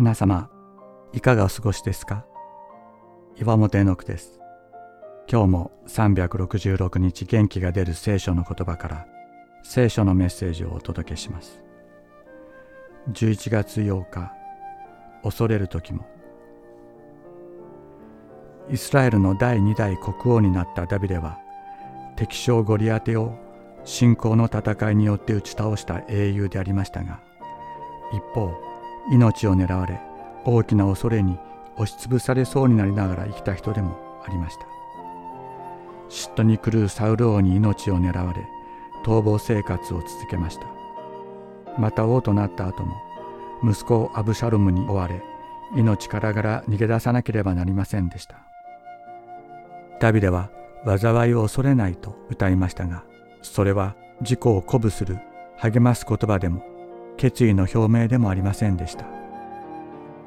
皆様、いかがお過ごしですか？岩本絵の句です。今日も366日元気が出る聖書の言葉から聖書のメッセージをお届けします。11月8日、恐れる時も。イスラエルの第二代国王になったダビデは、敵将ゴリアテを信仰の戦いによって打ち倒した英雄でありましたが、一方、命を狙われ大きな恐れに押しつぶされそうになりながら生きた人でもありました。嫉妬に狂うサウル王に命を狙われ逃亡生活を続けました。また王となった後も息子をアブシャロムに追われ命からがら逃げ出さなければなりませんでした。ダビデは災いを恐れないと歌いましたがそれは自己を鼓舞する励ます言葉でも決意の表明でもありませんでした。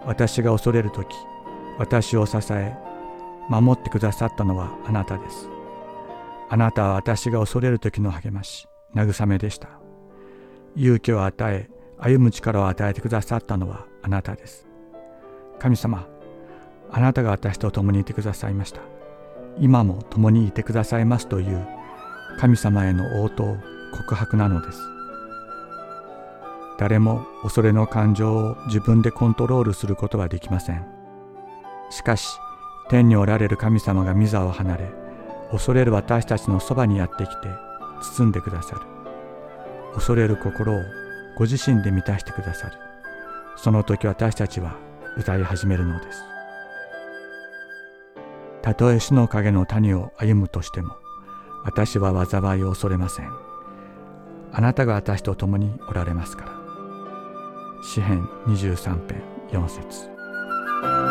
私が恐れる時私を支え守ってくださったのはあなたです。あなたは私が恐れる時の励まし慰めでした。勇気を与え歩む力を与えてくださったのはあなたです。神様あなたが私と共にいてくださいました。今も共にいてくださいますという神様への応答告白なのです。誰も恐れの感情を自分でコントロールすることはできません。しかし天におられる神様が御座を離れ恐れる私たちのそばにやってきて包んでくださる。恐れる心をご自身で満たしてくださる。その時私たちは歌い始めるのです。たとえ死の影の谷を歩むとしても私は災いを恐れません。あなたが私と共におられますから。詩編23編4節。